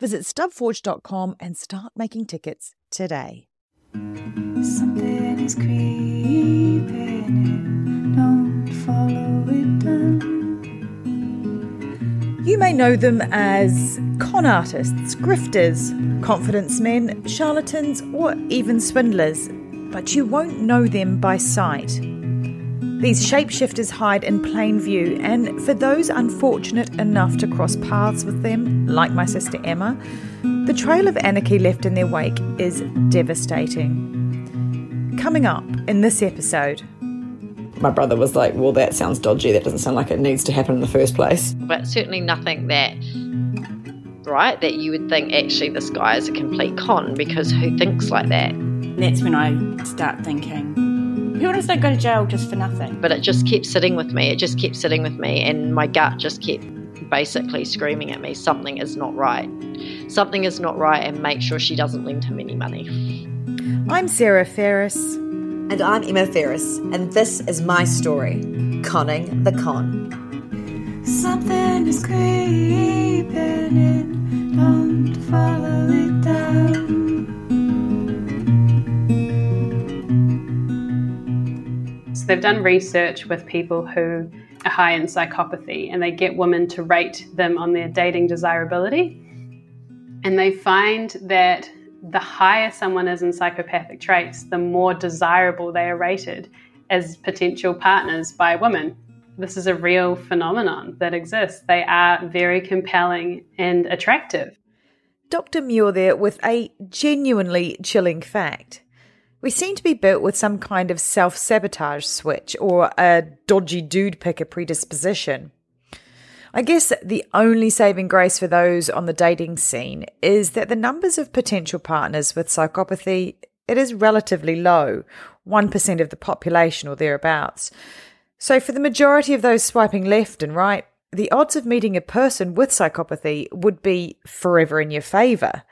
Visit stubforge.com and start making tickets today. Something is creeping in. Don't follow it down. You may know them as con artists, grifters, confidence men, charlatans, or even swindlers, but you won't know them by sight. These shapeshifters hide in plain view, and for those unfortunate enough to cross paths with them, like my sister Emma, the trail of anarchy left in their wake is devastating. Coming up in this episode, my brother was like, Well, that sounds dodgy. That doesn't sound like it needs to happen in the first place. But certainly nothing that, right, that you would think actually this guy is a complete con because who thinks like that? That's when I start thinking, people just don't go to jail just for nothing. But it just kept sitting with me. It just kept sitting with me, and my gut just kept basically screaming at me something is not right. Something is not right, and make sure she doesn't lend him any money. I'm Sarah Ferris. And I'm Emma Ferris, and this is my story Conning the Con. Something is creeping in. Don't follow it down. They've done research with people who are high in psychopathy and they get women to rate them on their dating desirability. And they find that the higher someone is in psychopathic traits, the more desirable they are rated as potential partners by women. This is a real phenomenon that exists. They are very compelling and attractive. Dr. Muir there with a genuinely chilling fact. We seem to be built with some kind of self sabotage switch or a dodgy dude picker predisposition. I guess the only saving grace for those on the dating scene is that the numbers of potential partners with psychopathy it is relatively low, 1% of the population or thereabouts. So for the majority of those swiping left and right, the odds of meeting a person with psychopathy would be forever in your favor.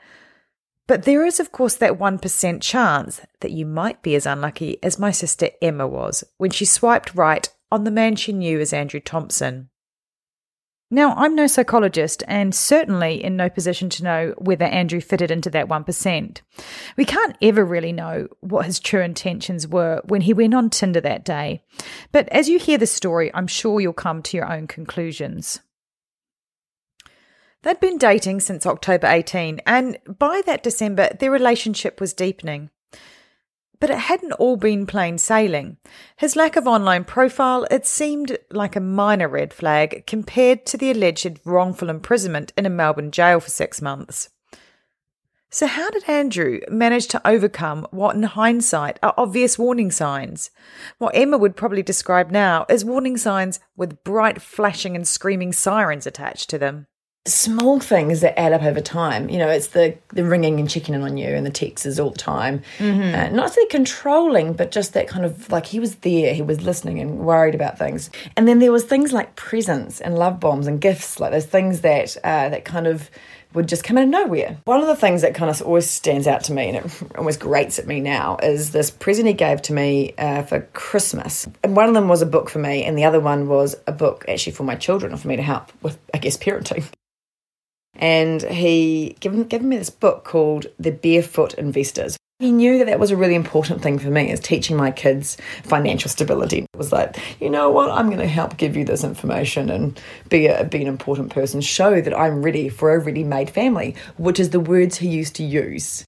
But there is, of course, that 1% chance that you might be as unlucky as my sister Emma was when she swiped right on the man she knew as Andrew Thomson. Now, I'm no psychologist and certainly in no position to know whether Andrew fitted into that 1%. We can't ever really know what his true intentions were when he went on Tinder that day. But as you hear the story, I'm sure you'll come to your own conclusions. They'd been dating since October 18, and by that December, their relationship was deepening. But it hadn't all been plain sailing. His lack of online profile, it seemed like a minor red flag compared to the alleged wrongful imprisonment in a Melbourne jail for six months. So, how did Andrew manage to overcome what, in hindsight, are obvious warning signs? What Emma would probably describe now as warning signs with bright flashing and screaming sirens attached to them small things that add up over time. You know, it's the the ringing and checking in on you and the texts all the time. Mm-hmm. Uh, not necessarily controlling, but just that kind of like he was there, he was listening and worried about things. And then there was things like presents and love bombs and gifts, like those things that uh, that kind of would just come out of nowhere. One of the things that kind of always stands out to me and it almost grates at me now is this present he gave to me uh, for Christmas. And one of them was a book for me, and the other one was a book actually for my children or for me to help with, I guess, parenting and he given given me this book called The Barefoot Investors. He knew that that was a really important thing for me, is teaching my kids financial stability. It was like, you know what, I'm going to help give you this information and be a, be an important person, show that I'm ready for a ready-made family, which is the words he used to use.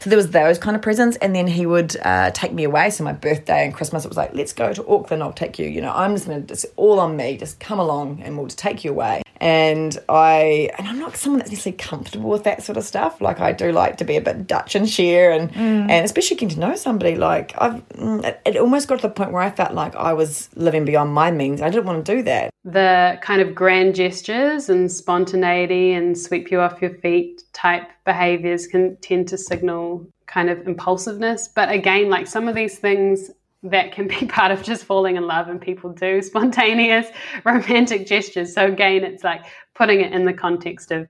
So there was those kind of presents, and then he would uh, take me away. So my birthday and Christmas, it was like, let's go to Auckland. I'll take you. You know, I'm just gonna just all on me. Just come along, and we'll just take you away. And I and I'm not someone that's necessarily comfortable with that sort of stuff. Like I do like to be a bit Dutch and share, and mm. and especially getting to know somebody. Like I've, mm, it, it almost got to the point where I felt like I was living beyond my means. I didn't want to do that. The kind of grand gestures and spontaneity and sweep you off your feet type behaviors can tend to signal kind of impulsiveness. But again, like some of these things that can be part of just falling in love and people do spontaneous romantic gestures. So again, it's like putting it in the context of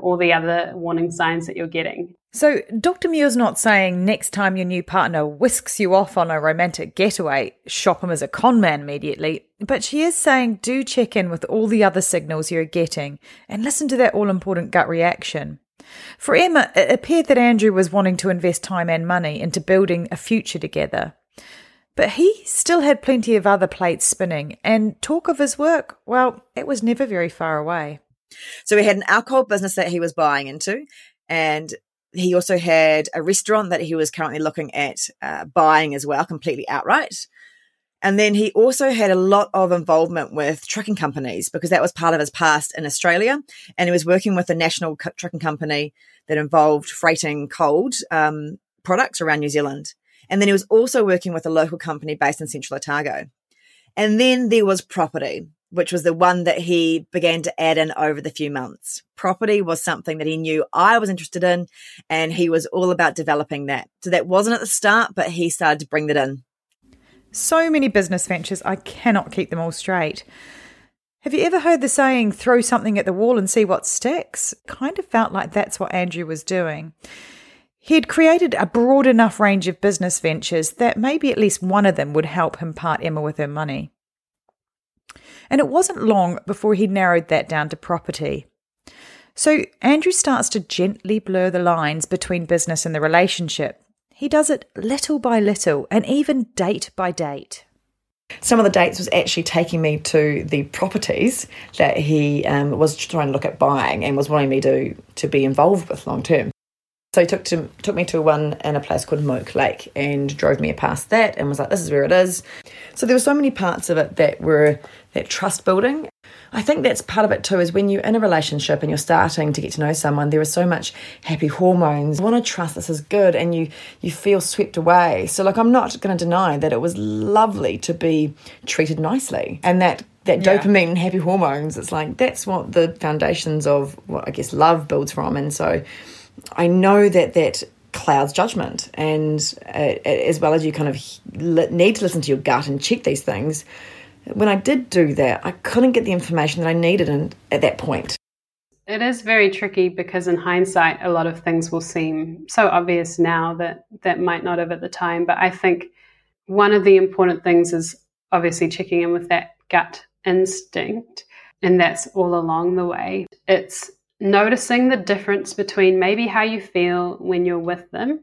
all the other warning signs that you're getting. So, Dr. Muir's not saying next time your new partner whisks you off on a romantic getaway, shop him as a con man immediately, but she is saying do check in with all the other signals you're getting and listen to that all important gut reaction. For Emma, it appeared that Andrew was wanting to invest time and money into building a future together. But he still had plenty of other plates spinning, and talk of his work, well, it was never very far away. So he had an alcohol business that he was buying into, and he also had a restaurant that he was currently looking at uh, buying as well, completely outright. And then he also had a lot of involvement with trucking companies because that was part of his past in Australia. And he was working with a national trucking company that involved freighting cold um, products around New Zealand. And then he was also working with a local company based in Central Otago. And then there was property, which was the one that he began to add in over the few months. Property was something that he knew I was interested in, and he was all about developing that. So that wasn't at the start, but he started to bring that in. So many business ventures, I cannot keep them all straight. Have you ever heard the saying, throw something at the wall and see what sticks? Kind of felt like that's what Andrew was doing. He had created a broad enough range of business ventures that maybe at least one of them would help him part Emma with her money. And it wasn't long before he narrowed that down to property. So Andrew starts to gently blur the lines between business and the relationship, he does it little by little and even date by date. Some of the dates was actually taking me to the properties that he um, was trying to look at buying and was wanting me to to be involved with long term. So he took to took me to one in a place called Moke Lake and drove me past that and was like, "This is where it is." So there were so many parts of it that were that trust building I think that's part of it too, is when you're in a relationship and you're starting to get to know someone, there is so much happy hormones. You want to trust this is good and you you feel swept away. So like I'm not gonna deny that it was lovely to be treated nicely. And that that yeah. dopamine and happy hormones, it's like that's what the foundations of what I guess love builds from. And so I know that that clouds judgment and uh, as well as you kind of need to listen to your gut and check these things when I did do that, I couldn't get the information that I needed in, at that point. It is very tricky because, in hindsight, a lot of things will seem so obvious now that that might not have at the time. But I think one of the important things is obviously checking in with that gut instinct, and that's all along the way. It's noticing the difference between maybe how you feel when you're with them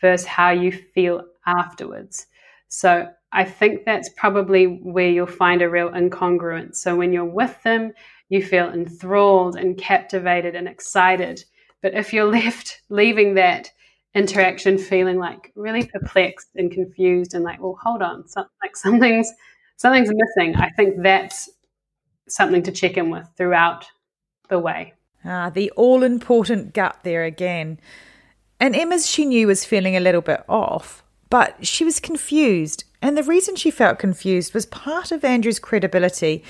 versus how you feel afterwards. So I think that's probably where you'll find a real incongruence. So when you're with them, you feel enthralled and captivated and excited. But if you're left leaving that interaction feeling like really perplexed and confused and like, well, hold on, so, like something's something's missing, I think that's something to check in with throughout the way. Ah, the all important gut there again. And Emma's she knew was feeling a little bit off, but she was confused. And the reason she felt confused was part of Andrew's credibility.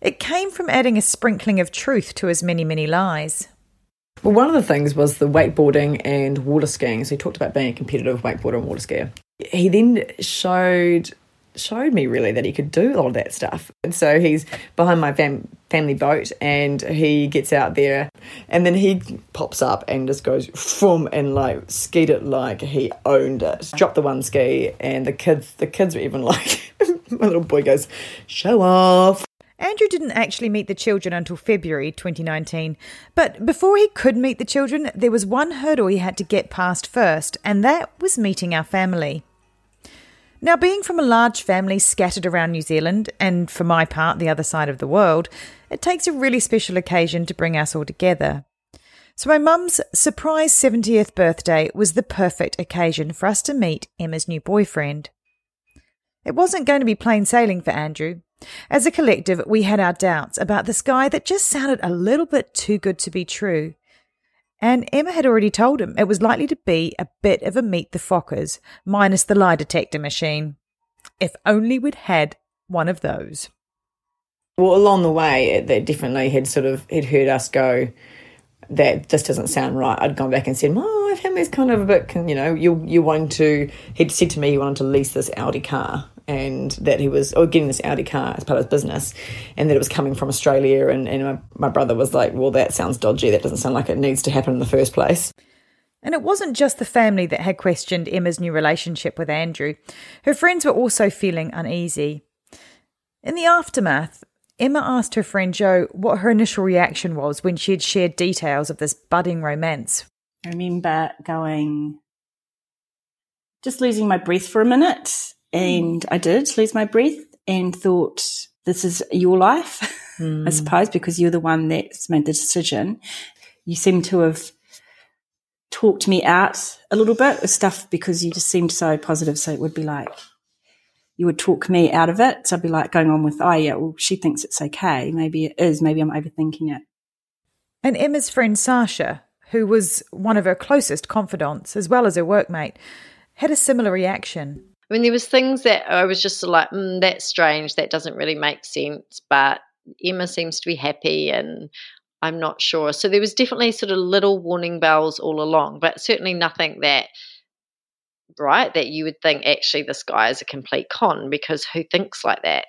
It came from adding a sprinkling of truth to his many, many lies. Well, one of the things was the wakeboarding and water skiing. So he talked about being a competitive wakeboarder and water skier. He then showed showed me really that he could do a lot of that stuff. And so he's behind my fam- family boat and he gets out there and then he pops up and just goes from and like skied it like he owned it. Dropped the one ski and the kids the kids were even like my little boy goes, Show off. Andrew didn't actually meet the children until February 2019, but before he could meet the children, there was one hurdle he had to get past first, and that was meeting our family. Now, being from a large family scattered around New Zealand, and for my part, the other side of the world, it takes a really special occasion to bring us all together. So, my mum's surprise 70th birthday was the perfect occasion for us to meet Emma's new boyfriend. It wasn't going to be plain sailing for Andrew. As a collective, we had our doubts about this guy that just sounded a little bit too good to be true. And Emma had already told him it was likely to be a bit of a meet the Fockers, minus the lie detector machine. If only we'd had one of those. Well, along the way, they definitely had sort of had heard us go that this doesn't sound right. I'd gone back and said, "Oh, my family's kind of a bit, you know, you you want to." He'd said to me he wanted to lease this Audi car, and that he was or getting this Audi car as part of his business, and that it was coming from Australia. And and my, my brother was like, "Well, that sounds dodgy. That doesn't sound like it needs to happen in the first place." And it wasn't just the family that had questioned Emma's new relationship with Andrew. Her friends were also feeling uneasy. In the aftermath, Emma asked her friend Jo what her initial reaction was when she had shared details of this budding romance. I remember going, just losing my breath for a minute. Mm. And I did lose my breath and thought, this is your life, I mm. suppose, because you're the one that's made the decision. You seem to have talked me out a little bit of stuff because you just seemed so positive. So it would be like, you would talk me out of it. So I'd be like going on with, oh yeah, well, she thinks it's okay. Maybe it is. Maybe I'm overthinking it. And Emma's friend Sasha, who was one of her closest confidants as well as her workmate, had a similar reaction. I mean, there was things that I was just like, mm, that's strange. That doesn't really make sense. But Emma seems to be happy, and I'm not sure. So there was definitely sort of little warning bells all along, but certainly nothing that right that you would think actually this guy is a complete con because who thinks like that?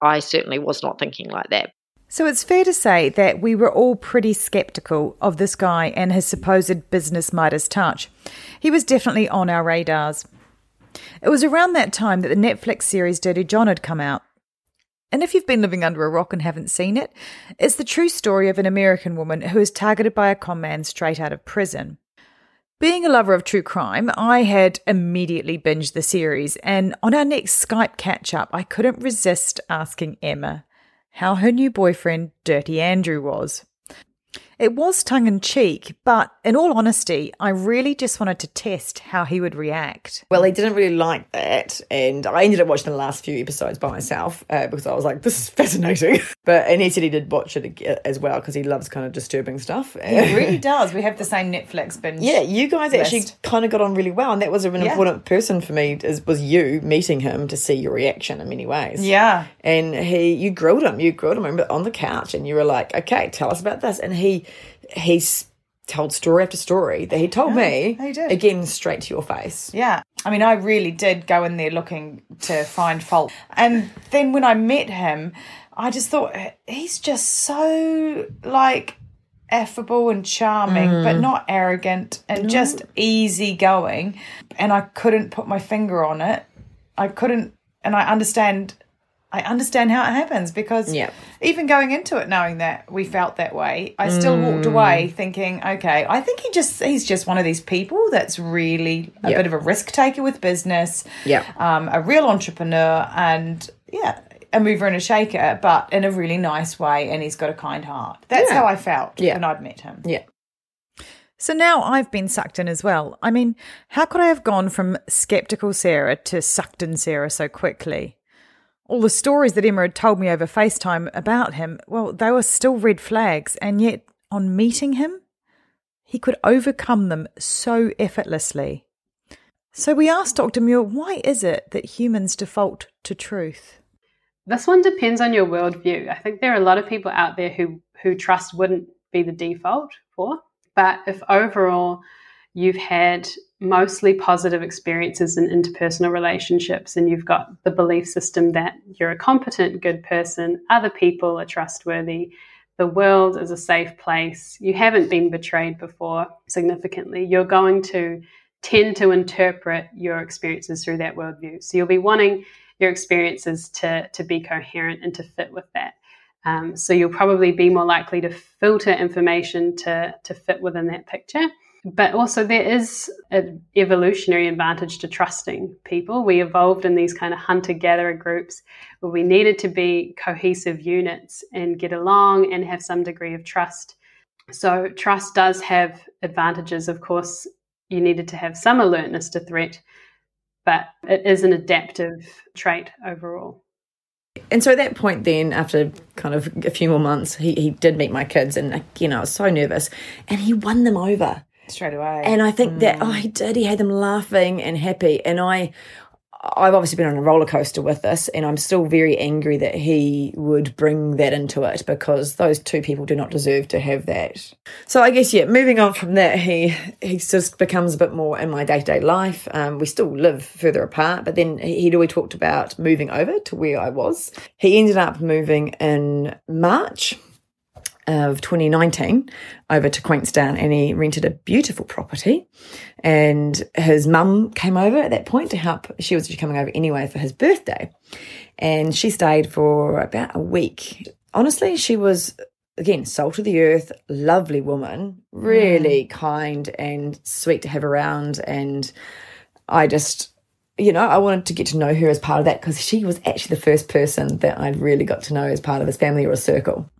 I certainly was not thinking like that. So it's fair to say that we were all pretty skeptical of this guy and his supposed business Midas touch. He was definitely on our radars. It was around that time that the Netflix series Dirty John had come out. And if you've been living under a rock and haven't seen it, it's the true story of an American woman who is targeted by a con man straight out of prison. Being a lover of true crime, I had immediately binged the series, and on our next Skype catch up, I couldn't resist asking Emma how her new boyfriend, Dirty Andrew, was. It was tongue in cheek, but in all honesty, I really just wanted to test how he would react. Well, he didn't really like that, and I ended up watching the last few episodes by myself uh, because I was like, "This is fascinating." But and he said he did watch it as well because he loves kind of disturbing stuff. It really does. We have the same Netflix binge. Yeah, you guys actually kind of got on really well, and that was an Yeah. important person for me. Is, was you meeting him to see your reaction in many ways? Yeah. and he, you grilled him, you grilled him on the couch, and you were like, "Okay, tell us about this." And he, he's told story after story that he told me he again straight to your face. Yeah. I mean, I really did go in there looking to find fault. And then when I met him, I just thought he's just so like affable and charming, but mm. not arrogant and just easygoing. And I couldn't put my finger on it. I couldn't, and I understand. I understand how it happens because Yeah. even going into it knowing that we felt that way, I still walked away thinking, okay, I think he just he's just one of these people that's really a Yeah. bit of a risk taker with business. Yeah. Um, a real entrepreneur and yeah, a mover and a shaker, but in a really nice way, and he's got a kind heart. That's Yeah. how I felt Yeah. when I'd met him. Yeah. So now I've been sucked in as well. I mean, how could I have gone from skeptical Sarah to sucked in Sarah so quickly? All the stories that Emma had told me over FaceTime about him, well, they were still red flags, and yet on meeting him, he could overcome them so effortlessly. So we asked Dr. Muir, why is it that humans default to truth? This one depends on your worldview. I think there are a lot of people out there who who trust wouldn't be the default for. But if overall you've had mostly positive experiences in interpersonal relationships and you've got the belief system that you're a competent, good person, other people are trustworthy, the world is a safe place, you haven't been betrayed before significantly, you're going to tend to interpret your experiences through that worldview. So you'll be wanting your experiences to, to be coherent and to fit with that. Um, so you'll probably be more likely to filter information to, to fit within that picture. But also, there is an evolutionary advantage to trusting people. We evolved in these kind of hunter gatherer groups where we needed to be cohesive units and get along and have some degree of trust. So, trust does have advantages. Of course, you needed to have some alertness to threat, but it is an adaptive trait overall. And so at that point, then after kind of a few more months, he, he did meet my kids, and again, I was so nervous, and he won them over. Straight away. And I think that oh, he did. He had them laughing and happy. And I, I've obviously been on a roller coaster with this, and I'm still very angry that he would bring that into it because those two people do not deserve to have that. So I guess yeah, moving on from that, he he just becomes a bit more in my day to day life. Um, we still live further apart, but then he- he'd always talked about moving over to where I was. He ended up moving in March of 2019 over to Queenstown and he rented a beautiful property. And his mum came over at that point to help. She was coming over anyway for his birthday. And she stayed for about a week. Honestly, she was, again, salt of the earth, lovely woman, really mm. kind and sweet to have around. And I just, you know, I wanted to get to know her as part of that because she was actually the first person that I really got to know as part of this family or a circle.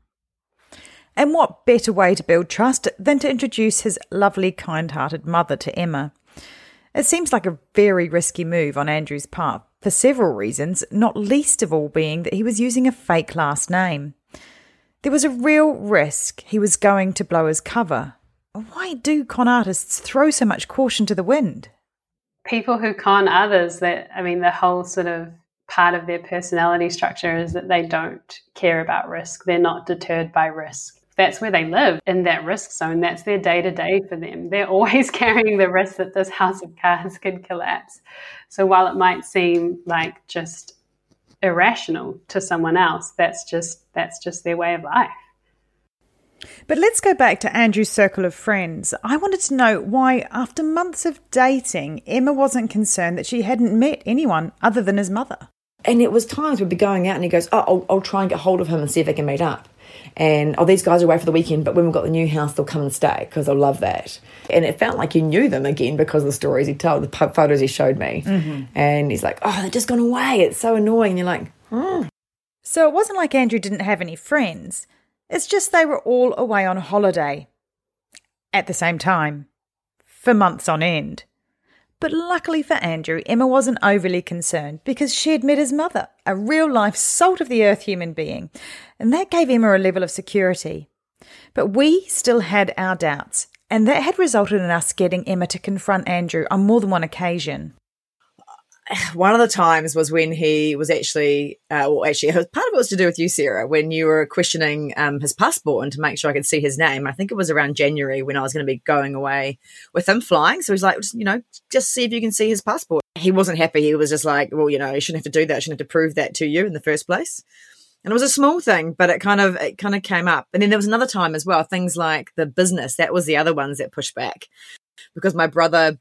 And what better way to build trust than to introduce his lovely, kind hearted mother to Emma? It seems like a very risky move on Andrew's part for several reasons, not least of all being that he was using a fake last name. There was a real risk he was going to blow his cover. Why do con artists throw so much caution to the wind? people who con others that i mean the whole sort of part of their personality structure is that they don't care about risk they're not deterred by risk that's where they live in that risk zone that's their day to day for them they're always carrying the risk that this house of cards could collapse so while it might seem like just irrational to someone else that's just that's just their way of life But let's go back to Andrew's circle of friends. I wanted to know why, after months of dating, Emma wasn't concerned that she hadn't met anyone other than his mother. And it was times we'd be going out and he goes, Oh, I'll, I'll try and get hold of him and see if they can meet up. And oh, these guys are away for the weekend, but when we've got the new house, they'll come and stay because they'll love that. And it felt like you knew them again because of the stories he told, the photos he showed me. And he's like, Oh, they've just gone away. It's so annoying. And you're like, Hmm. So it wasn't like Andrew didn't have any friends. It's just they were all away on holiday at the same time for months on end. But luckily for Andrew, Emma wasn't overly concerned because she had met his mother, a real life, salt of the earth human being, and that gave Emma a level of security. But we still had our doubts, and that had resulted in us getting Emma to confront Andrew on more than one occasion. one of the times was when he was actually, uh, well, actually, was, part of it was to do with you, Sarah, when you were questioning um, his passport and to make sure I could see his name. I think it was around January when I was going to be going away with him flying. So he's like, just, you know, just see if you can see his passport. He wasn't happy. He was just like, well, you know, you shouldn't have to do that. I shouldn't have to prove that to you in the first place. And it was a small thing, but it kind of it kind of came up. And then there was another time as well, things like the business. That was the other ones that pushed back because my brother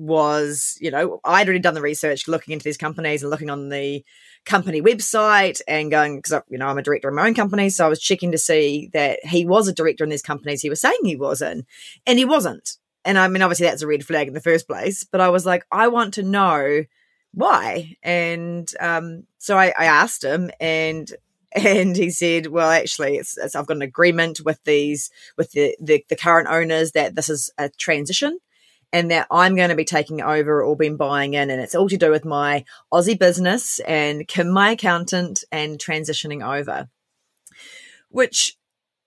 was, you know, I'd already done the research looking into these companies and looking on the company website and going, because, you know, I'm a director of my own company. So I was checking to see that he was a director in these companies he was saying he was in, and he wasn't. And I mean, obviously that's a red flag in the first place, but I was like, I want to know why? And um, so I, I asked him, and and he said, "Well, actually, it's, it's I've got an agreement with these with the, the the current owners that this is a transition." And that I'm going to be taking over or been buying in, and it's all to do with my Aussie business and Kim, my accountant, and transitioning over. Which,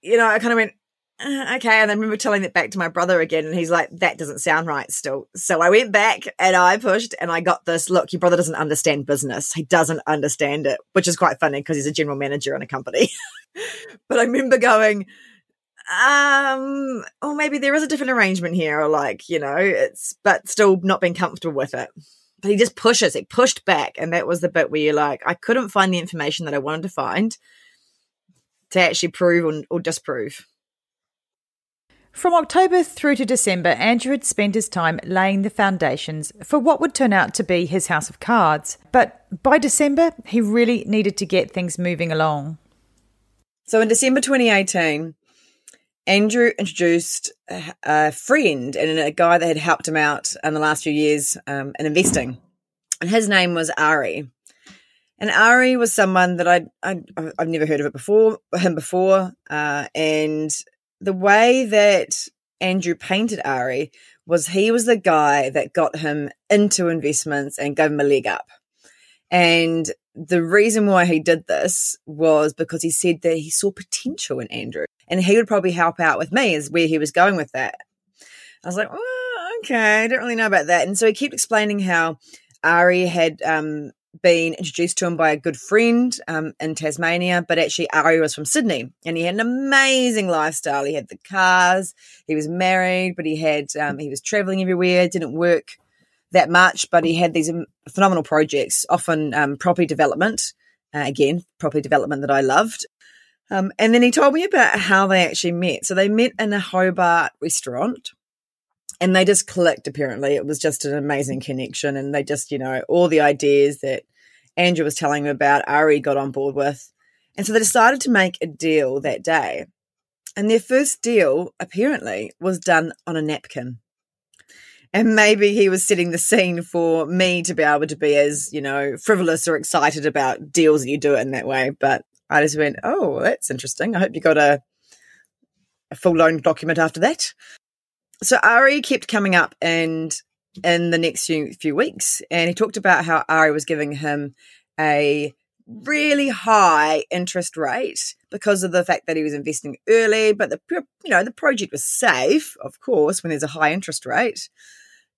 you know, I kind of went, "Uh, okay. And I remember telling it back to my brother again, and he's like, that doesn't sound right still. So I went back and I pushed and I got this look, your brother doesn't understand business. He doesn't understand it, which is quite funny because he's a general manager in a company. but I remember going, um, or maybe there is a different arrangement here, or like, you know, it's, but still not being comfortable with it. But he just pushes, he pushed back. And that was the bit where you're like, I couldn't find the information that I wanted to find to actually prove or, or disprove. From October through to December, Andrew had spent his time laying the foundations for what would turn out to be his house of cards. But by December, he really needed to get things moving along. So in December 2018, Andrew introduced a, friend and a guy that had helped him out in the last few years um, in investing. And his name was Ari. And Ari was someone that I'd, I'd, I've never heard of it before, him before. Uh, and the way that Andrew painted Ari was he was the guy that got him into investments and gave him a leg up. And the reason why he did this was because he said that he saw potential in Andrew and he would probably help out with me, is where he was going with that. I was like, oh, okay, I don't really know about that. And so he kept explaining how Ari had um, been introduced to him by a good friend um, in Tasmania, but actually Ari was from Sydney and he had an amazing lifestyle. He had the cars, he was married, but he had um, he was traveling everywhere, didn't work that much, but he had these phenomenal projects, often um, property development. Uh, again, property development that I loved. Um, and then he told me about how they actually met. So they met in a Hobart restaurant and they just clicked apparently. It was just an amazing connection and they just you know all the ideas that andrew was telling him about ari got on board with. And so they decided to make a deal that day. And their first deal apparently was done on a napkin. And maybe he was setting the scene for me to be able to be as you know frivolous or excited about deals that you do it in that way but i just went oh that's interesting. I hope you got a a full loan document after that. So Ari kept coming up and in the next few few weeks, and he talked about how Ari was giving him a really high interest rate because of the fact that he was investing early, but the you know the project was safe, of course, when there's a high interest rate,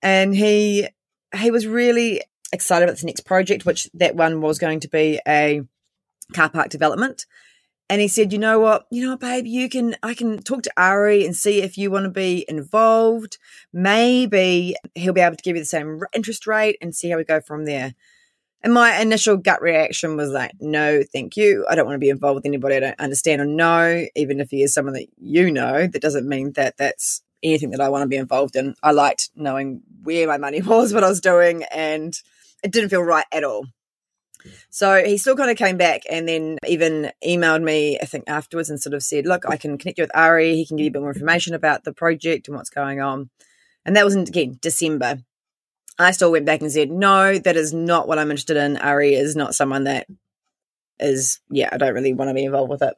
and he he was really excited about this next project, which that one was going to be a car park development and he said, "You know what? You know babe? You can. I can talk to Ari and see if you want to be involved. Maybe he'll be able to give you the same interest rate and see how we go from there." And my initial gut reaction was like, "No, thank you. I don't want to be involved with anybody I don't understand or know. Even if he is someone that you know, that doesn't mean that that's anything that I want to be involved in. I liked knowing where my money was, what I was doing, and it didn't feel right at all." So he still kind of came back and then even emailed me, I think, afterwards and sort of said, Look, I can connect you with Ari. He can give you a bit more information about the project and what's going on. And that was, again, December. I still went back and said, No, that is not what I'm interested in. Ari is not someone that is, yeah, I don't really want to be involved with it.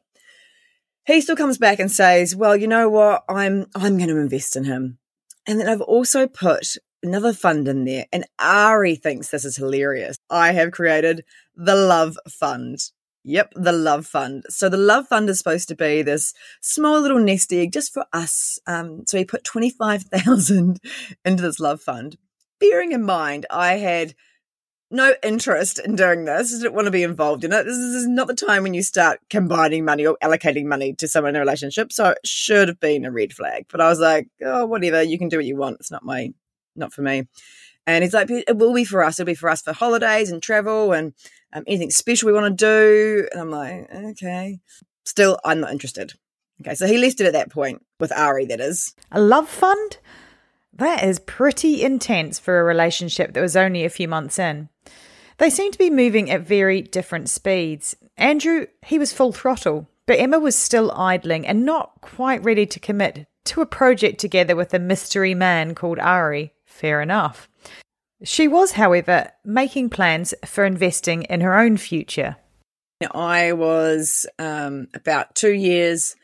He still comes back and says, Well, you know what? I'm I'm going to invest in him. And then I've also put another fund in there. And Ari thinks this is hilarious. I have created the Love Fund. Yep, the Love Fund. So the Love Fund is supposed to be this small little nest egg just for us. Um, so he put 25,000 into this Love Fund. Bearing in mind, I had no interest in doing this. I didn't want to be involved in it. This is not the time when you start combining money or allocating money to someone in a relationship. So it should have been a red flag. But I was like, oh, whatever. You can do what you want. It's not my not for me. And he's like, it will be for us. It'll be for us for holidays and travel and um, anything special we want to do. And I'm like, okay. Still, I'm not interested. Okay, so he left it at that point with Ari, that is. A love fund? That is pretty intense for a relationship that was only a few months in. They seem to be moving at very different speeds. Andrew, he was full throttle, but Emma was still idling and not quite ready to commit to a project together with a mystery man called Ari. Fair enough. She was, however, making plans for investing in her own future. I was um, about two years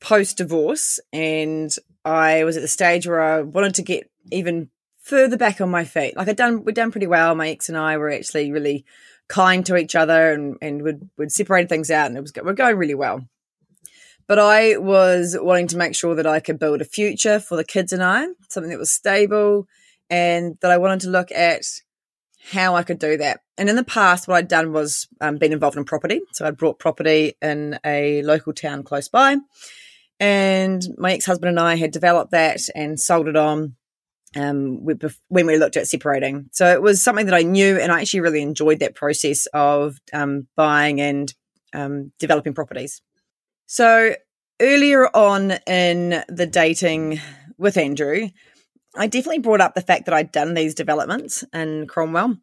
post divorce, and I was at the stage where I wanted to get even further back on my feet. Like I'd done, we'd done pretty well. My ex and I were actually really kind to each other, and and would would separate things out, and it was we're going really well. But I was wanting to make sure that I could build a future for the kids and I, something that was stable, and that I wanted to look at how I could do that. And in the past, what I'd done was um, been involved in property. So I'd brought property in a local town close by. And my ex husband and I had developed that and sold it on um, when we looked at separating. So it was something that I knew, and I actually really enjoyed that process of um, buying and um, developing properties. So earlier on in the dating with Andrew, I definitely brought up the fact that I'd done these developments in Cromwell.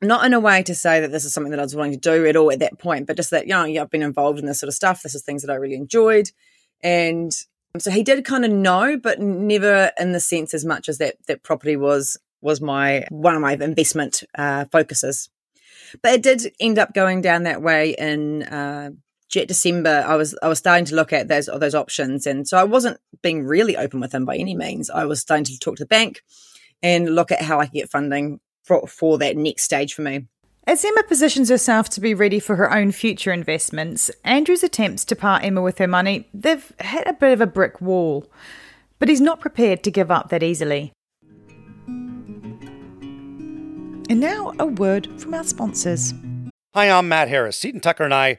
Not in a way to say that this is something that I was willing to do at all at that point, but just that, you know, I've been involved in this sort of stuff. This is things that I really enjoyed. And so he did kind of know, but never in the sense as much as that that property was was my one of my investment uh, focuses. But it did end up going down that way in uh, December. I was I was starting to look at those those options, and so I wasn't being really open with him by any means. I was starting to talk to the bank and look at how I could get funding for for that next stage for me. As Emma positions herself to be ready for her own future investments, Andrew's attempts to part Emma with her money, they've hit a bit of a brick wall. But he's not prepared to give up that easily. And now a word from our sponsors. Hi, I'm Matt Harris. Seton Tucker and I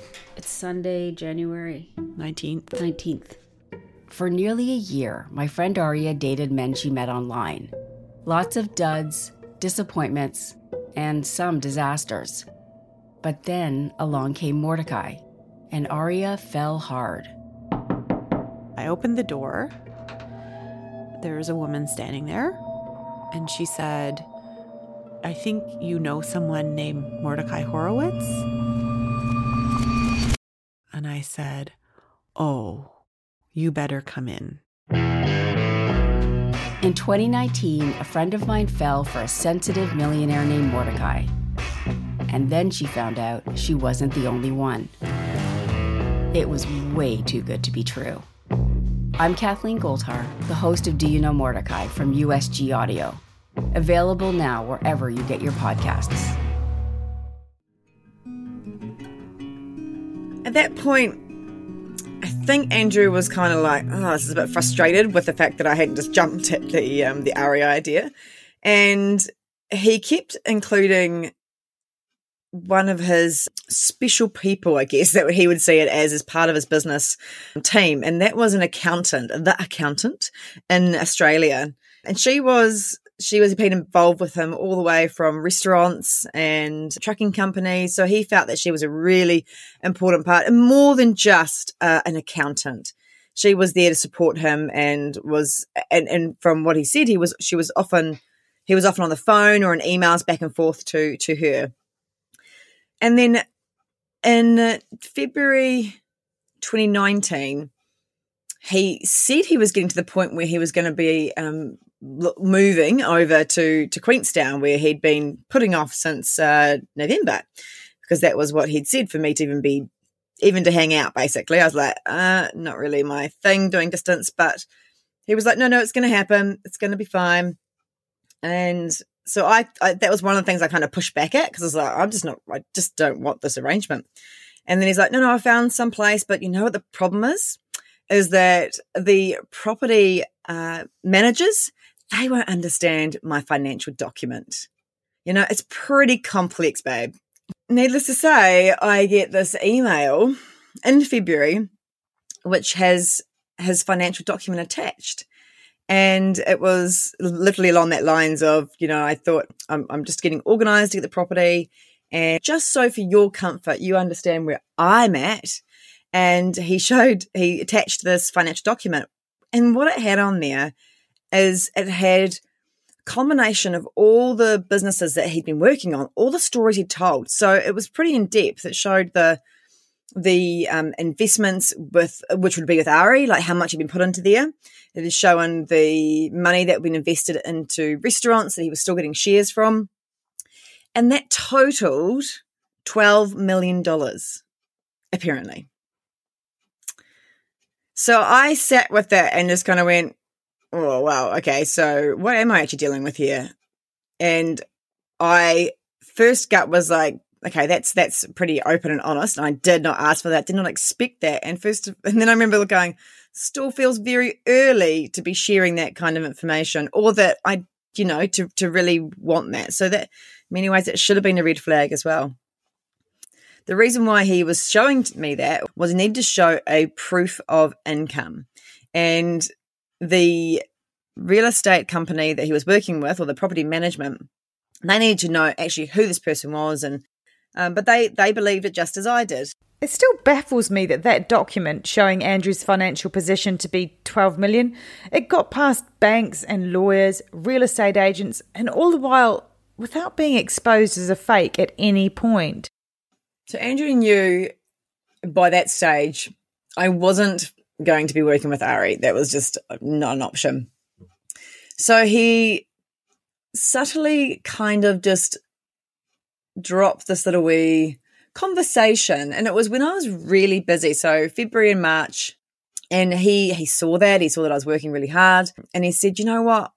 it's Sunday, January 19th. 19th. For nearly a year, my friend Aria dated men she met online. Lots of duds, disappointments, and some disasters. But then along came Mordecai, and Aria fell hard. I opened the door. There was a woman standing there, and she said, I think you know someone named Mordecai Horowitz? Said, Oh, you better come in. In 2019, a friend of mine fell for a sensitive millionaire named Mordecai. And then she found out she wasn't the only one. It was way too good to be true. I'm Kathleen Goldhar, the host of Do You Know Mordecai from USG Audio. Available now wherever you get your podcasts. At that point, I think Andrew was kind of like, "Oh, this is a bit frustrated with the fact that I hadn't just jumped at the um, the Ari idea," and he kept including one of his special people, I guess, that he would see it as, as part of his business team. And that was an accountant, the accountant in Australia. And she was, she was been involved with him all the way from restaurants and trucking companies. So he felt that she was a really important part and more than just uh, an accountant. She was there to support him and was, and, and from what he said, he was, she was often, he was often on the phone or in emails back and forth to, to her. And then in February 2019, he said he was getting to the point where he was going to be um, moving over to to Queenstown, where he'd been putting off since uh, November, because that was what he'd said for me to even be even to hang out. Basically, I was like, uh, not really my thing doing distance, but he was like, no, no, it's going to happen. It's going to be fine. And so I, I, that was one of the things I kind of pushed back at because I was like, I'm just not, I just don't want this arrangement. And then he's like, no, no, I found some place, but you know what the problem is? Is that the property uh, managers, they won't understand my financial document. You know, it's pretty complex, babe. Needless to say, I get this email in February, which has his financial document attached. And it was literally along that lines of, you know, I thought I'm, I'm just getting organized to get the property. And just so for your comfort, you understand where I'm at. And he showed, he attached this financial document. And what it had on there is it had culmination of all the businesses that he'd been working on, all the stories he'd told. So it was pretty in depth. It showed the the um, investments with which would be with Ari, like how much he'd been put into there. It is showing the money that had been invested into restaurants that he was still getting shares from. And that totaled $12 million, apparently. So I sat with that and just kind of went, oh, wow, okay, so what am I actually dealing with here? And I first gut was like, okay, that's that's pretty open and honest. And I did not ask for that, did not expect that. And first, and then I remember going, still feels very early to be sharing that kind of information, or that I, you know, to to really want that. So that, in many ways, it should have been a red flag as well. The reason why he was showing me that was he needed to show a proof of income, and the real estate company that he was working with, or the property management, they needed to know actually who this person was and um, but they, they believed it just as I did. It still baffles me that that document showing Andrew's financial position to be 12 million, it got past banks and lawyers, real estate agents, and all the while without being exposed as a fake at any point. So Andrew knew by that stage I wasn't going to be working with Ari. That was just not an option. So he subtly kind of just dropped this little wee conversation. And it was when I was really busy. So February and March. And he he saw that. He saw that I was working really hard. And he said, you know what?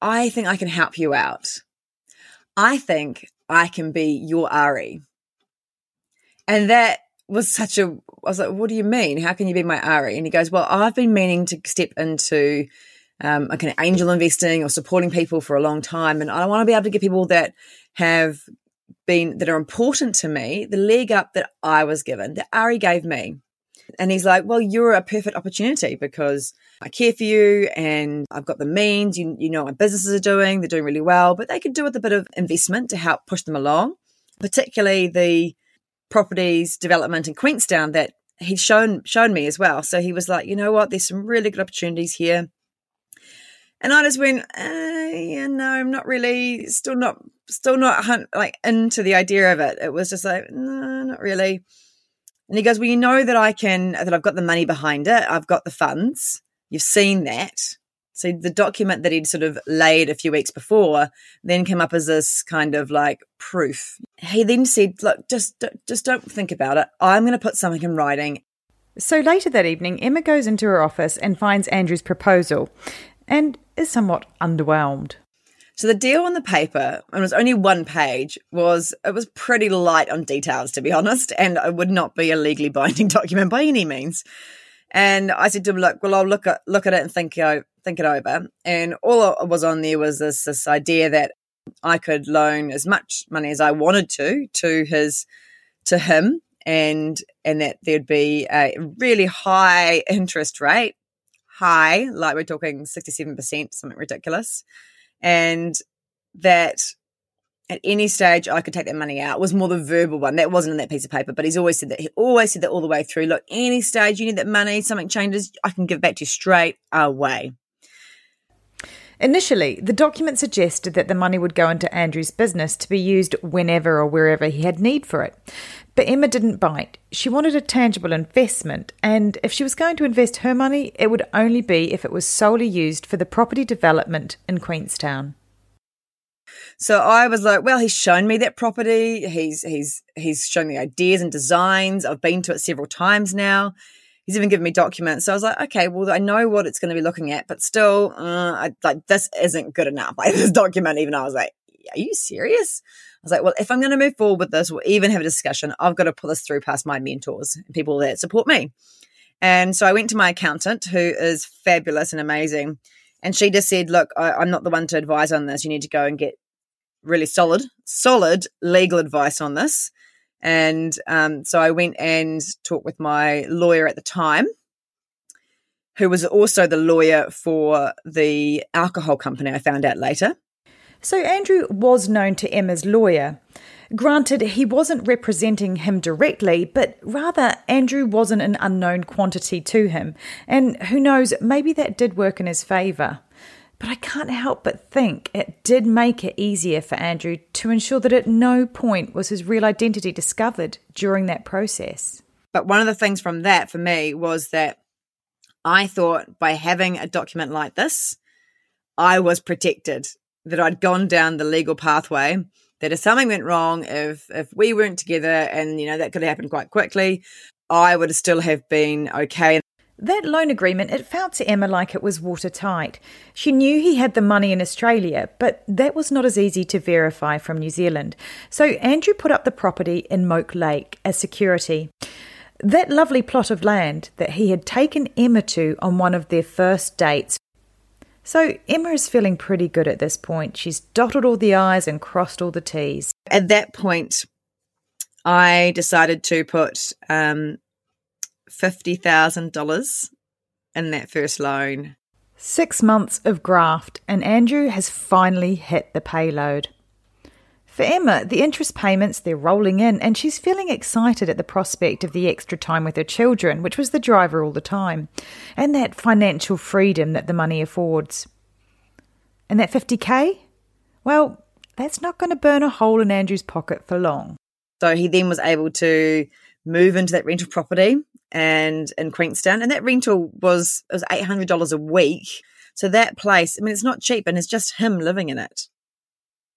I think I can help you out. I think I can be your Ari. And that was such a I was like, what do you mean? How can you be my Ari? And he goes, Well, I've been meaning to step into um, kind of angel investing or supporting people for a long time. And I want to be able to get people that have been that are important to me, the leg up that I was given, that Ari gave me. And he's like, Well, you're a perfect opportunity because I care for you and I've got the means. You, you know my businesses are doing, they're doing really well, but they could do with a bit of investment to help push them along, particularly the properties development in Queenstown that he'd shown shown me as well. So he was like, you know what, there's some really good opportunities here. And I just went, uh, yeah, no, I'm not really, still not, still not like into the idea of it. It was just like, no, not really. And he goes, well, you know that I can, that I've got the money behind it. I've got the funds. You've seen that. So the document that he'd sort of laid a few weeks before then came up as this kind of like proof. He then said, look, just, just don't think about it. I'm going to put something in writing. So later that evening, Emma goes into her office and finds Andrew's proposal and is somewhat underwhelmed. So the deal on the paper, and it was only one page, was it was pretty light on details, to be honest, and it would not be a legally binding document by any means. And I said to him, "Look, well, I'll look at look at it and think uh, think it over." And all it was on there was this this idea that I could loan as much money as I wanted to to his to him, and and that there'd be a really high interest rate high, like we're talking 67%, something ridiculous. And that at any stage I could take that money out was more the verbal one. That wasn't in that piece of paper, but he's always said that. He always said that all the way through. Look, any stage you need that money, something changes, I can give it back to you straight away. Initially, the document suggested that the money would go into Andrew's business to be used whenever or wherever he had need for it. But Emma didn't bite. She wanted a tangible investment, and if she was going to invest her money, it would only be if it was solely used for the property development in Queenstown. So I was like, well, he's shown me that property. He's he's he's shown me ideas and designs. I've been to it several times now. He's even given me documents. So I was like, okay, well, I know what it's going to be looking at, but still, uh, I, like this isn't good enough. Like this document, even I was like, are you serious? I was like, well, if I'm going to move forward with this or even have a discussion, I've got to pull this through past my mentors and people that support me. And so I went to my accountant, who is fabulous and amazing. And she just said, look, I, I'm not the one to advise on this. You need to go and get really solid, solid legal advice on this. And um, so I went and talked with my lawyer at the time, who was also the lawyer for the alcohol company, I found out later. So Andrew was known to Emma's lawyer. Granted, he wasn't representing him directly, but rather Andrew wasn't an unknown quantity to him. And who knows, maybe that did work in his favour. But I can't help but think it did make it easier for Andrew to ensure that at no point was his real identity discovered during that process. But one of the things from that for me was that I thought by having a document like this, I was protected, that I'd gone down the legal pathway, that if something went wrong, if if we weren't together and you know that could have happened quite quickly, I would still have been okay. That loan agreement, it felt to Emma like it was watertight. She knew he had the money in Australia, but that was not as easy to verify from New Zealand. So Andrew put up the property in Moke Lake as security. That lovely plot of land that he had taken Emma to on one of their first dates. So Emma is feeling pretty good at this point. She's dotted all the I's and crossed all the T's. At that point, I decided to put um, $50,000 in that first loan. Six months of graft, and Andrew has finally hit the payload. For Emma, the interest payments, they're rolling in, and she's feeling excited at the prospect of the extra time with her children, which was the driver all the time, and that financial freedom that the money affords. And that 50k? Well, that's not going to burn a hole in Andrew's pocket for long. So he then was able to move into that rental property and in Queenstown, and that rental was it was eight hundred dollars a week. So that place, I mean, it's not cheap, and it's just him living in it.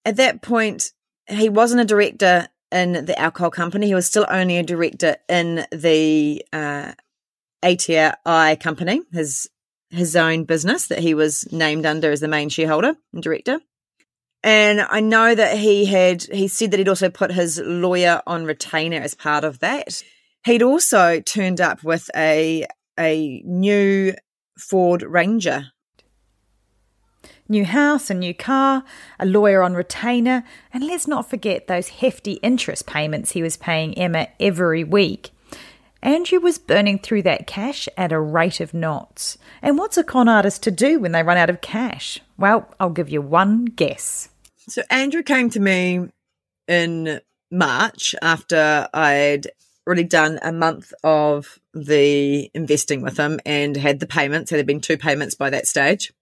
At that point, he wasn't a director in the alcohol company. He was still only a director in the uh, ATI company, his his own business that he was named under as the main shareholder and director. And I know that he had he said that he'd also put his lawyer on retainer as part of that. He'd also turned up with a a new Ford Ranger. New house, a new car, a lawyer on retainer, and let's not forget those hefty interest payments he was paying Emma every week. Andrew was burning through that cash at a rate of knots. And what's a con artist to do when they run out of cash? Well, I'll give you one guess. So Andrew came to me in March after I'd already done a month of the investing with him and had the payments. There had been two payments by that stage.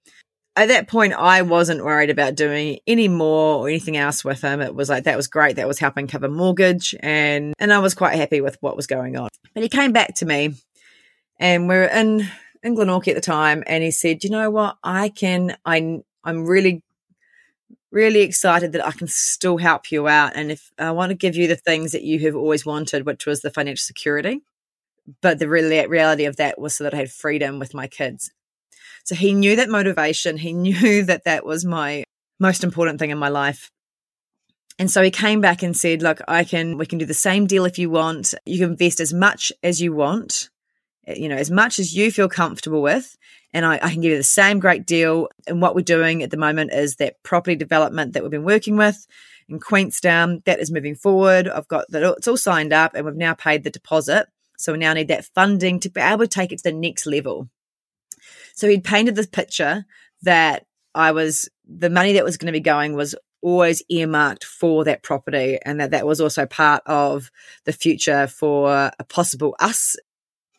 At that point, I wasn't worried about doing any more or anything else with him. It was like that was great. That was helping cover mortgage, and and I was quite happy with what was going on. But he came back to me, and we are in in Glenorchy at the time, and he said, "You know what? I can. I I'm really really excited that I can still help you out. And if I want to give you the things that you have always wanted, which was the financial security. But the real reality of that was so that I had freedom with my kids. So he knew that motivation. He knew that that was my most important thing in my life. And so he came back and said, look, I can, we can do the same deal if you want. You can invest as much as you want, you know, as much as you feel comfortable with and I, I, can give you the same great deal. And what we're doing at the moment is that property development that we've been working with in Queenstown that is moving forward. I've got that it's all signed up, and we've now paid the deposit. So we now need that funding to be able to take it to the next level. So he'd painted this picture that I was the money that was going to be going was always earmarked for that property and that that was also part of the future for a possible us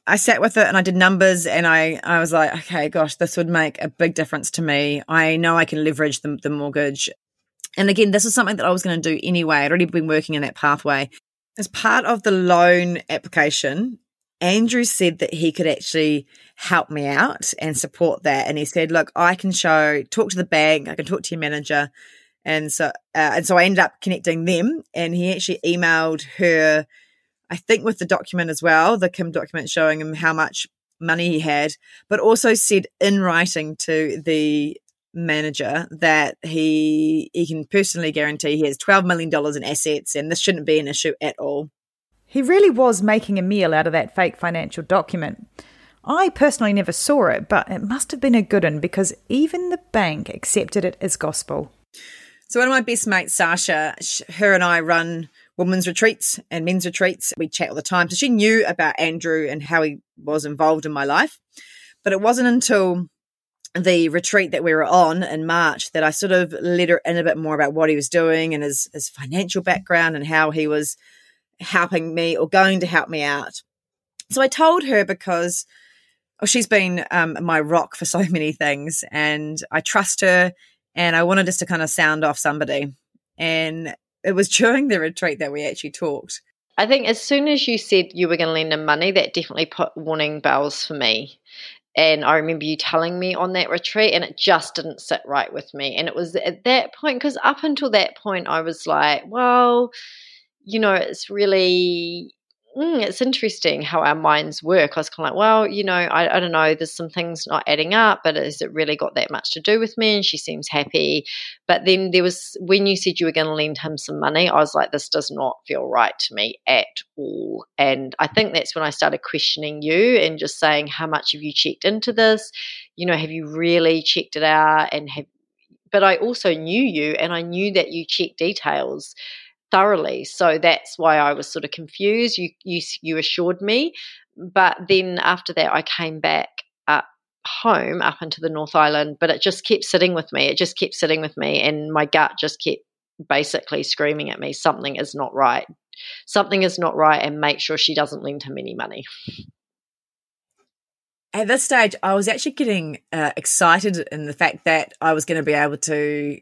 I sat with it and I did numbers and I, I was like, okay, gosh, this would make a big difference to me. I know I can leverage the, the mortgage. And again, this is something that I was going to do anyway. I'd already been working in that pathway. As part of the loan application, Andrew said that he could actually help me out and support that. And he said, look, I can show, talk to the bank, I can talk to your manager. And so, uh, and so I ended up connecting them and he actually emailed her, I think with the document as well, the Kim document showing him how much money he had, but also said in writing to the manager that he he can personally guarantee he has twelve million dollars in assets and this shouldn't be an issue at all. He really was making a meal out of that fake financial document. I personally never saw it, but it must have been a good one because even the bank accepted it as gospel. So one of my best mates, Sasha, her and I run women's retreats and men's retreats. We chat all the time. So she knew about Andrew and how he was involved in my life. But it wasn't until the retreat that we were on in March that I sort of let her in a bit more about what he was doing and his, his financial background and how he was helping me or going to help me out. So I told her because oh, she's been um, my rock for so many things and I trust her and I wanted just to kind of sound off somebody. And it was during the retreat that we actually talked. I think as soon as you said you were going to lend him money, that definitely put warning bells for me. And I remember you telling me on that retreat, and it just didn't sit right with me. And it was at that point, because up until that point, I was like, well, you know, it's really mm, it's interesting how our minds work. I was kind of like, well, you know, I, I don't know, there's some things not adding up, but has it really got that much to do with me? And she seems happy. But then there was, when you said you were going to lend him some money, I was like, this does not feel right to me at all. And I think that's when I started questioning you and just saying, how much have you checked into this? You know, have you really checked it out? And have, but I also knew you and I knew that you check details thoroughly. So that's why I was sort of confused. You you you assured me, but then after that I came back up home up into the North Island, but it just kept sitting with me. It just kept sitting with me and my gut just kept basically screaming at me something is not right. Something is not right and make sure she doesn't lend him any money. At this stage, I was actually getting uh, excited in the fact that I was going to be able to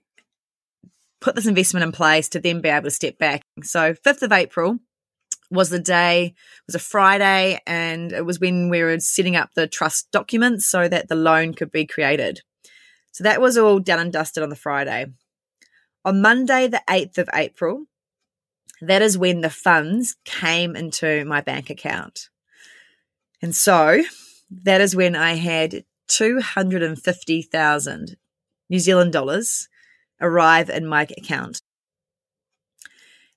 put this investment in place to then be able to step back. So 5th of April was the day, it was a Friday, and it was when we were setting up the trust documents so that the loan could be created. So that was all done and dusted on the Friday. On Monday, the 8th of April, that is when the funds came into my bank account. And so that is when I had 250,000 New Zealand dollars arrive in my account.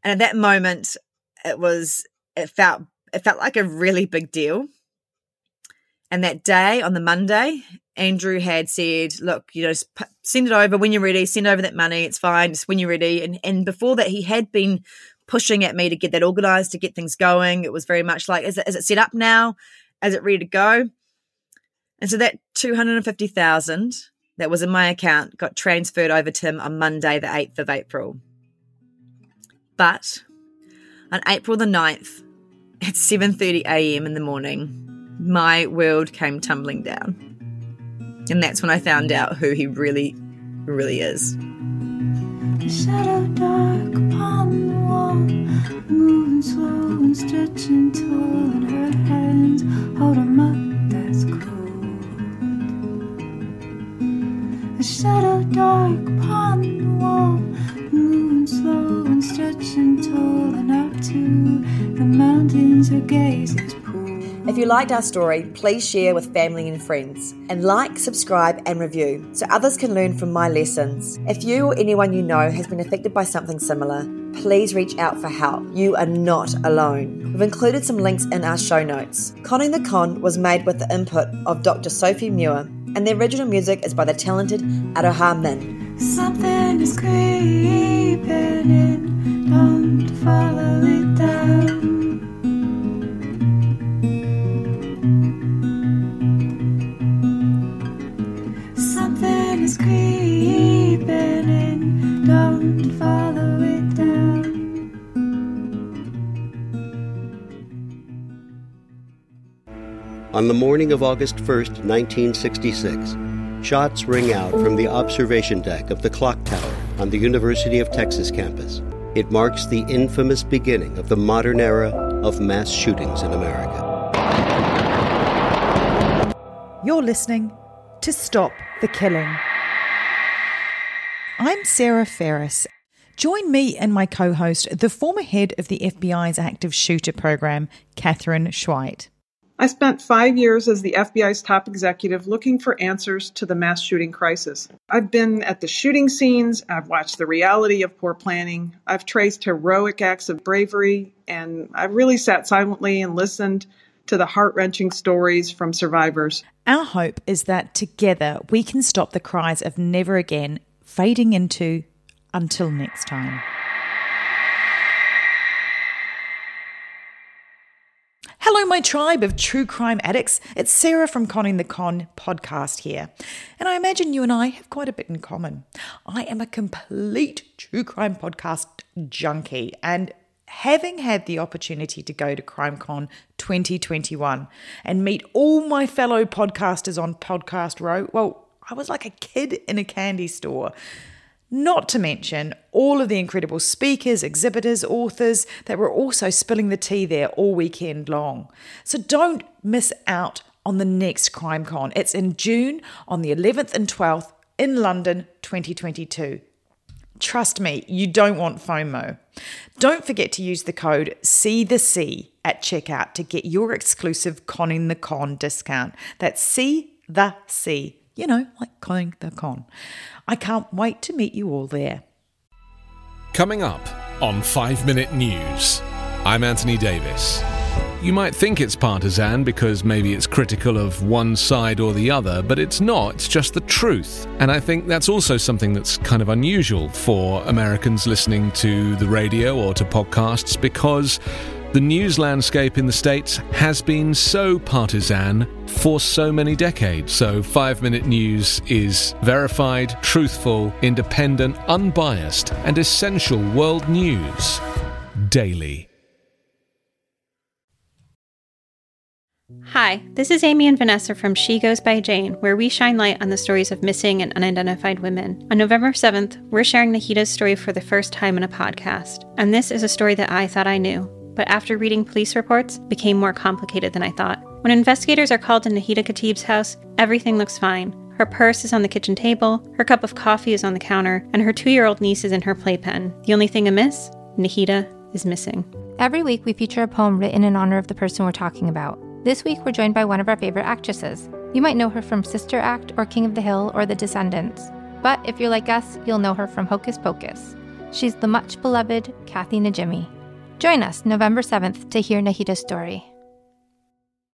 And at that moment, it was, it felt, it felt like a really big deal. And that day on the Monday, Andrew had said, look, you know, send it over when you're ready, send over that money. It's fine. Just when you're ready. And, and before that, he had been pushing at me to get that organized, to get things going. It was very much like, is it, is it set up now? Is it ready to go? And so that 250,000 that was in my account got transferred over to him on Monday, the 8th of April. But on April the 9th, at 7:30 a.m. in the morning, my world came tumbling down. And that's when I found out who he really really is. A shadow dark upon the wall, moving slow and stretching her hands. A shadow dark upon the wall, moving slow and stretching tall, and out to the mountains her gaze is If you liked our story, please share with family and friends, and like, subscribe, and review so others can learn from my lessons. If you or anyone you know has been affected by something similar, please reach out for help. You are not alone. We've included some links in our show notes. Conning the Con was made with the input of Dr. Sophie Muir and the original music is by the talented Aroha Min. Something is creeping in, don't follow it down. On the morning of August 1st, 1966, shots ring out from the observation deck of the clock tower on the University of Texas campus. It marks the infamous beginning of the modern era of mass shootings in America. You're listening to Stop the Killing. I'm Sarah Ferris. Join me and my co host, the former head of the FBI's active shooter program, Katherine Schweit. I spent five years as the FBI's top executive looking for answers to the mass shooting crisis. I've been at the shooting scenes, I've watched the reality of poor planning, I've traced heroic acts of bravery, and I've really sat silently and listened to the heart wrenching stories from survivors. Our hope is that together we can stop the cries of never again fading into until next time. Hello, my tribe of true crime addicts. It's Sarah from Conning the Con podcast here. And I imagine you and I have quite a bit in common. I am a complete true crime podcast junkie. And having had the opportunity to go to CrimeCon 2021 and meet all my fellow podcasters on Podcast Row, well, I was like a kid in a candy store. Not to mention all of the incredible speakers, exhibitors, authors that were also spilling the tea there all weekend long. So don't miss out on the next CrimeCon. It's in June on the 11th and 12th in London 2022. Trust me, you don't want FOMO. Don't forget to use the code C at checkout to get your exclusive Conning the Con discount. That's C the C you know, like conning the con. I can't wait to meet you all there. Coming up on 5 Minute News, I'm Anthony Davis. You might think it's partisan because maybe it's critical of one side or the other, but it's not. It's just the truth. And I think that's also something that's kind of unusual for Americans listening to the radio or to podcasts because the news landscape in the States has been so partisan for so many decades. So, five minute news is verified, truthful, independent, unbiased, and essential world news daily. Hi, this is Amy and Vanessa from She Goes by Jane, where we shine light on the stories of missing and unidentified women. On November 7th, we're sharing Nahida's story for the first time in a podcast, and this is a story that I thought I knew but after reading police reports, became more complicated than I thought. When investigators are called to Nahida Khatib's house, everything looks fine. Her purse is on the kitchen table, her cup of coffee is on the counter, and her two year old niece is in her playpen. The only thing amiss? Nahida is missing. Every week, we feature a poem written in honor of the person we're talking about. This week, we're joined by one of our favorite actresses. You might know her from Sister Act or King of the Hill or The Descendants. But if you're like us, you'll know her from Hocus Pocus. She's the much beloved Kathy Najimy. Join us November 7th to hear Nahida's story.